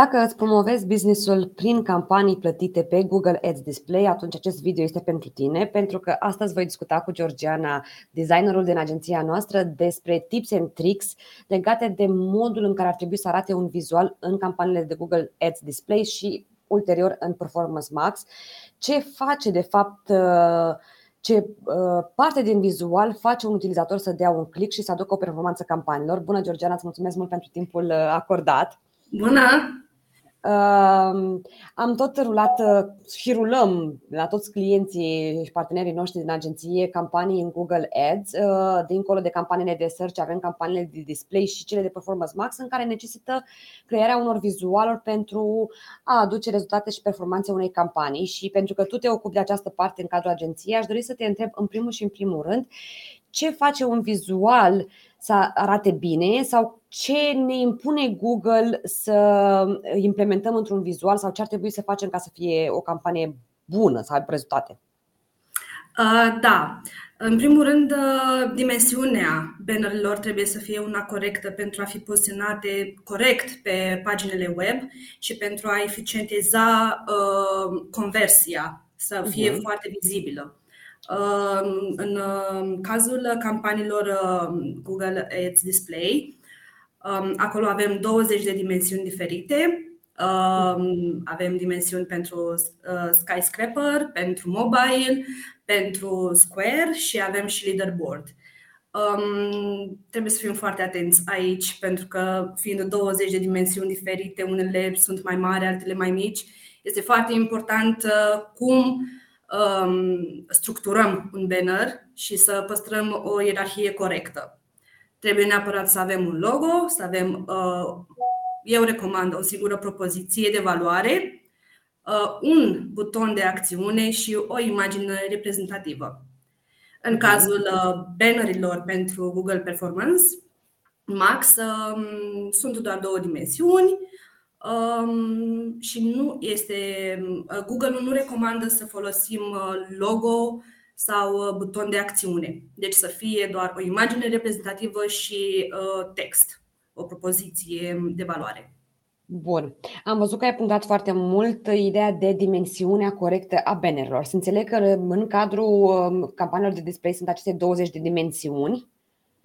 Dacă îți promovezi businessul prin campanii plătite pe Google Ads Display, atunci acest video este pentru tine, pentru că astăzi voi discuta cu Georgiana, designerul din agenția noastră, despre tips and tricks legate de modul în care ar trebui să arate un vizual în campaniile de Google Ads Display și ulterior în Performance Max. Ce face de fapt uh, ce uh, parte din vizual face un utilizator să dea un click și să aducă o performanță campaniilor. Bună, Georgiana, îți mulțumesc mult pentru timpul uh, acordat. Bună! Am tot rulat uh, și rulăm la toți clienții și partenerii noștri din agenție campanii în Google Ads. Uh, dincolo de campaniile de search, avem campaniile de display și cele de Performance Max, în care necesită crearea unor vizualuri pentru a aduce rezultate și performanțe unei campanii. Și pentru că tu te ocupi de această parte în cadrul agenției, aș dori să te întreb în primul și în primul rând ce face un vizual să arate bine sau ce ne impune Google să implementăm într-un vizual sau ce ar trebui să facem ca să fie o campanie bună, să aibă rezultate? Uh, da. În primul rând, uh, dimensiunea bannerilor trebuie să fie una corectă pentru a fi poziționate corect pe paginile web și pentru a eficientiza uh, conversia, să fie uh-huh. foarte vizibilă. În cazul campaniilor Google Ads Display, acolo avem 20 de dimensiuni diferite. Avem dimensiuni pentru skyscraper, pentru mobile, pentru square și avem și leaderboard. Um, trebuie să fim foarte atenți aici, pentru că fiind 20 de dimensiuni diferite, unele sunt mai mari, altele mai mici, este foarte important uh, cum Um, structurăm un banner și să păstrăm o ierarhie corectă. Trebuie neapărat să avem un logo, să avem, uh, eu recomand o singură propoziție de valoare, uh, un buton de acțiune și o imagine reprezentativă. În cazul uh, bannerilor pentru Google Performance Max, um, sunt doar două dimensiuni, Um, și nu este. Uh, Google nu recomandă să folosim uh, logo sau uh, buton de acțiune. Deci să fie doar o imagine reprezentativă și uh, text, o propoziție de valoare. Bun. Am văzut că ai punctat foarte mult ideea de dimensiunea corectă a bannerilor. Să înțeleg că în cadrul um, campaniilor de display sunt aceste 20 de dimensiuni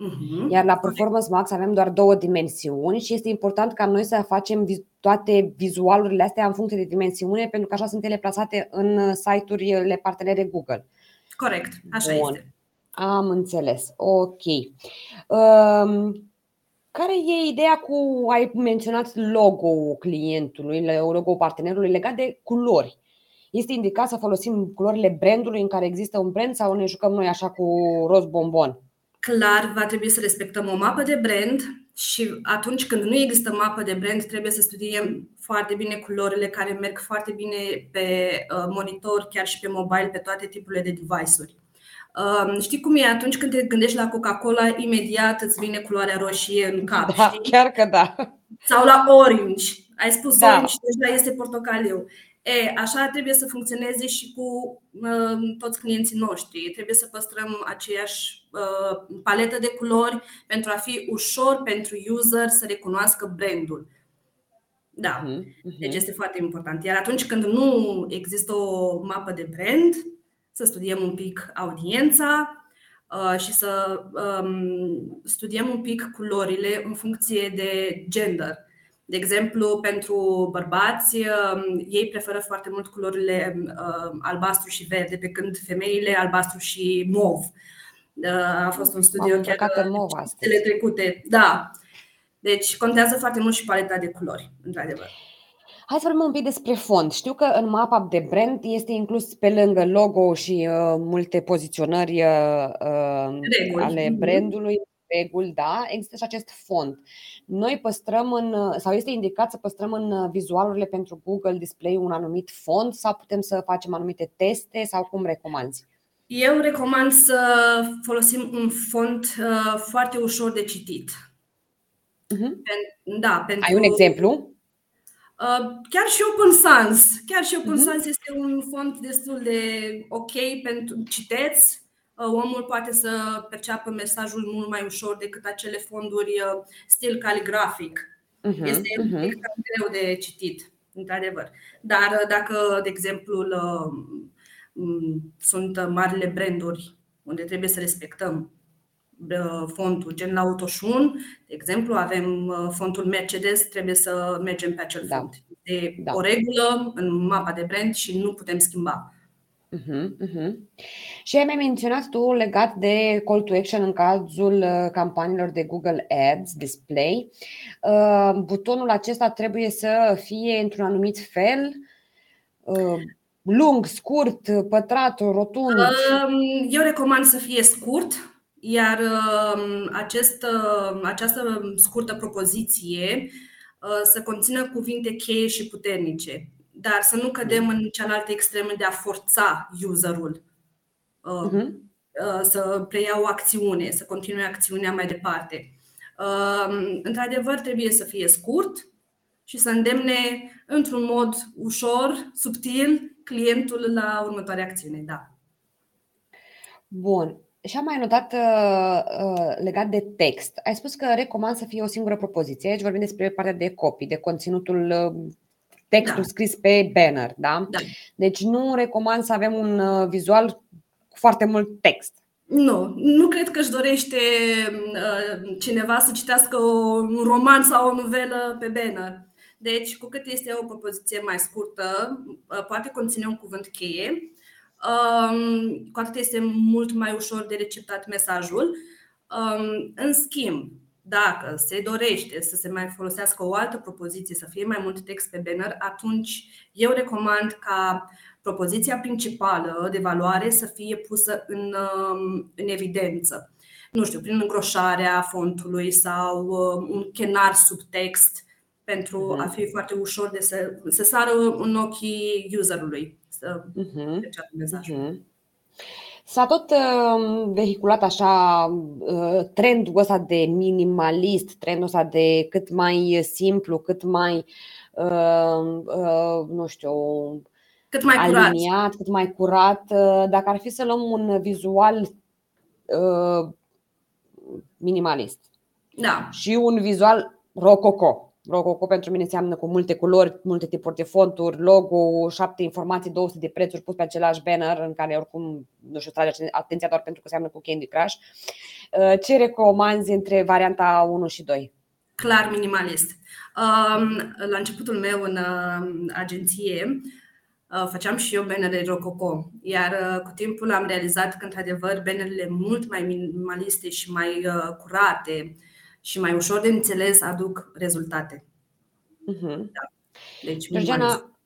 Uh-huh. Iar la Performance Max avem doar două dimensiuni și este important ca noi să facem toate vizualurile astea în funcție de dimensiune, pentru că așa sunt ele plasate în site-urile partenere Google. Corect, așa Bun. este. Am înțeles. Ok. Um, care e ideea cu, ai menționat logo clientului, logo partenerului legat de culori? Este indicat să folosim culorile brandului în care există un brand sau ne jucăm noi așa cu roz bombon? Clar va trebui să respectăm o mapă de brand și atunci când nu există mapă de brand, trebuie să studiem foarte bine culorile care merg foarte bine pe uh, monitor, chiar și pe mobile, pe toate tipurile de device-uri. Um, știi cum e atunci când te gândești la Coca-Cola, imediat îți vine culoarea roșie în cap. Da, știi? chiar că da. Sau la orange. Ai spus da. orange și deja este portocaliu. E, așa trebuie să funcționeze și cu uh, toți clienții noștri. Trebuie să păstrăm aceeași uh, paletă de culori pentru a fi ușor pentru user să recunoască brandul. Da, uh-huh. deci este foarte important. Iar atunci când nu există o mapă de brand, să studiem un pic audiența uh, și să um, studiem un pic culorile în funcție de gender. De exemplu, pentru bărbați, um, ei preferă foarte mult culorile um, albastru și verde, pe când femeile albastru și mov. Uh, a fost un studiu chiar cele trecute. Da. Deci contează foarte mult și paleta de culori, într-adevăr. Hai să vorbim un pic despre fond. Știu că în mapa de brand este inclus pe lângă logo și uh, multe poziționări uh, uh ale mhm. brandului, reguli, da, există și acest fond. Noi păstrăm în, sau este indicat să păstrăm în vizualurile pentru Google Display un anumit fond sau putem să facem anumite teste sau cum recomanzi? Eu recomand să folosim un font uh, foarte ușor de citit. Uh-huh. Da, pentru... Ai un exemplu? Uh, chiar și Open Sans. Chiar și Open uh-huh. Sans este un font destul de ok pentru citeți, Uh, omul poate să perceapă mesajul mult mai ușor decât acele fonduri uh, stil caligrafic. Uh-huh, este uh-huh. cam greu de citit, într-adevăr. Dar dacă, de exemplu, sunt marile branduri unde trebuie să respectăm fontul, gen la Autoșun, de exemplu, avem fontul Mercedes, trebuie să mergem pe acel da. font. De da. o regulă în mapa de brand și nu putem schimba. Uh-huh, uh-huh. Și ai mai menționat tu legat de call to action în cazul uh, campaniilor de Google Ads Display. Uh, butonul acesta trebuie să fie într-un anumit fel, uh, lung, scurt, pătrat, rotund. Um, eu recomand să fie scurt, iar um, acest, această scurtă propoziție să conțină cuvinte cheie și puternice dar să nu cădem în cealaltă extremă de a forța userul uh-huh. să preia o acțiune, să continue acțiunea mai departe. Uh, într-adevăr, trebuie să fie scurt și să îndemne într-un mod ușor, subtil, clientul la următoarea acțiune. Da. Bun. Și am mai notat uh, uh, legat de text. Ai spus că recomand să fie o singură propoziție. Aici vorbim despre partea de copii, de conținutul uh, textul da. scris pe banner. Da? Da. Deci nu recomand să avem un uh, vizual cu foarte mult text. Nu, nu cred că își dorește uh, cineva să citească un roman sau o novelă pe banner. Deci, cu cât este o propoziție mai scurtă, uh, poate conține un cuvânt cheie, um, cu atât este mult mai ușor de receptat mesajul. Um, în schimb, dacă se dorește să se mai folosească o altă propoziție, să fie mai mult text pe banner, atunci eu recomand ca propoziția principală de valoare să fie pusă în, um, în evidență. Nu știu, prin îngroșarea fontului sau um, un chenar sub text pentru a mhm. fi foarte ușor de să, să sară în ochii userului să uh-huh. mesajul. Uh-huh. S-a tot uh, vehiculat așa uh, trendul ăsta de minimalist, trendul ăsta de cât mai simplu, cât mai, uh, uh, nu știu, cât mai aliniat, curat. cât mai curat. Uh, dacă ar fi să luăm un vizual uh, minimalist da. și un vizual rococo, Rococo pentru mine înseamnă cu multe culori, multe tipuri de fonturi, logo, șapte informații, 200 de prețuri pus pe același banner în care oricum, nu știu, trage atenția doar pentru că seamănă cu Candy Crush. Uh, ce recomanzi între varianta 1 și 2? Clar minimalist. Um, la începutul meu în uh, agenție, uh, făceam și eu bannere rococo, iar cu timpul am realizat că, într-adevăr, bannerele mult mai minimaliste și mai curate, și mai ușor de înțeles aduc rezultate. Uh-huh. Da. Deci, Georgiana,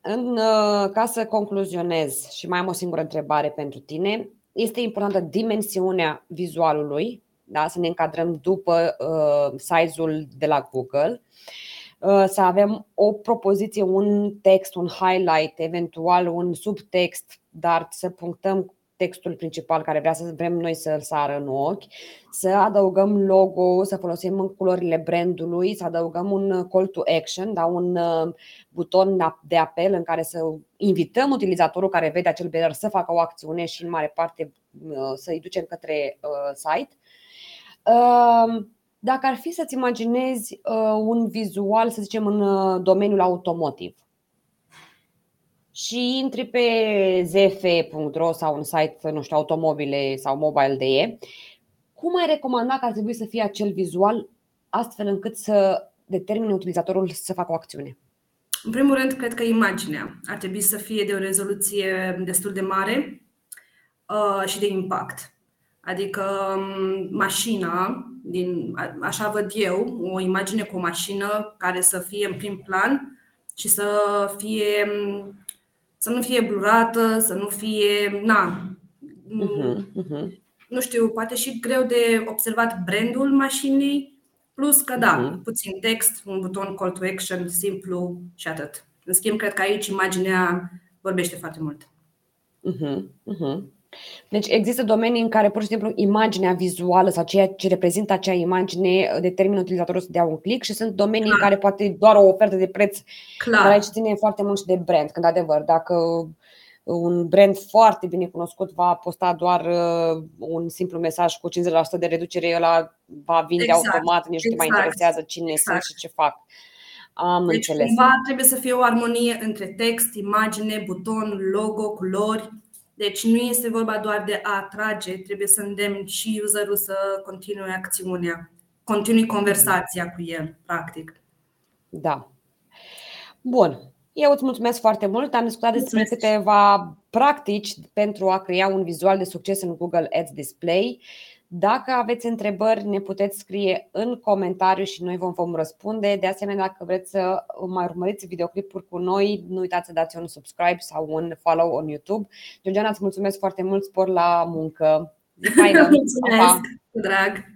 în, uh, ca să concluzionez și mai am o singură întrebare pentru tine, este importantă dimensiunea vizualului, da? să ne încadrăm după uh, size-ul de la Google, uh, să avem o propoziție, un text, un highlight, eventual un subtext, dar să punctăm textul principal care vrea să vrem noi să-l sară în ochi, să adăugăm logo, să folosim în culorile brandului, să adăugăm un call to action, da, un uh, buton de apel în care să invităm utilizatorul care vede acel banner să facă o acțiune și în mare parte uh, să îi ducem către uh, site. Dacă ar fi să-ți imaginezi un vizual, să zicem, în domeniul automotiv, și intri pe zf.ro sau un site, nu știu, automobile sau mobile.de, cum ai recomanda că ar trebui să fie acel vizual astfel încât să determine utilizatorul să facă o acțiune? În primul rând, cred că imaginea ar trebui să fie de o rezoluție destul de mare uh, și de impact. Adică um, mașina, din, așa văd eu, o imagine cu o mașină care să fie în prim plan și să fie um, să nu fie blurată, să nu fie. Na, uh-huh, uh-huh. Nu știu, poate și greu de observat brandul mașinii, plus că da, uh-huh. puțin text, un buton call to action simplu și atât. În schimb, cred că aici imaginea vorbește foarte mult. Uh-huh, uh-huh. Deci există domenii în care pur și simplu imaginea vizuală sau ceea ce reprezintă acea imagine determină utilizatorul să dea un click și sunt domenii Clar. în care poate doar o ofertă de preț, Clar. dar aici ține foarte mult și de brand, când adevăr, dacă un brand foarte bine cunoscut va posta doar un simplu mesaj cu 50% de reducere, ăla va vinde exact, automat, nici exact, nu te mai exact. interesează cine exact. sunt și ce fac. Am deci înțeles. cumva trebuie să fie o armonie între text, imagine, buton, logo, culori. Deci nu este vorba doar de a atrage, trebuie să îndemn și userul să continue acțiunea, continui conversația cu el, practic. Da. Bun. Eu îți mulțumesc foarte mult. Am discutat despre câteva practici pentru a crea un vizual de succes în Google Ads Display. Dacă aveți întrebări, ne puteți scrie în comentariu și noi vom, vom răspunde. De asemenea, dacă vreți să mai urmăriți videoclipuri cu noi, nu uitați să dați un subscribe sau un follow on YouTube. Georgiana, îți mulțumesc foarte mult, spor la muncă. Zi faină! Mulțumesc, pa, pa. drag!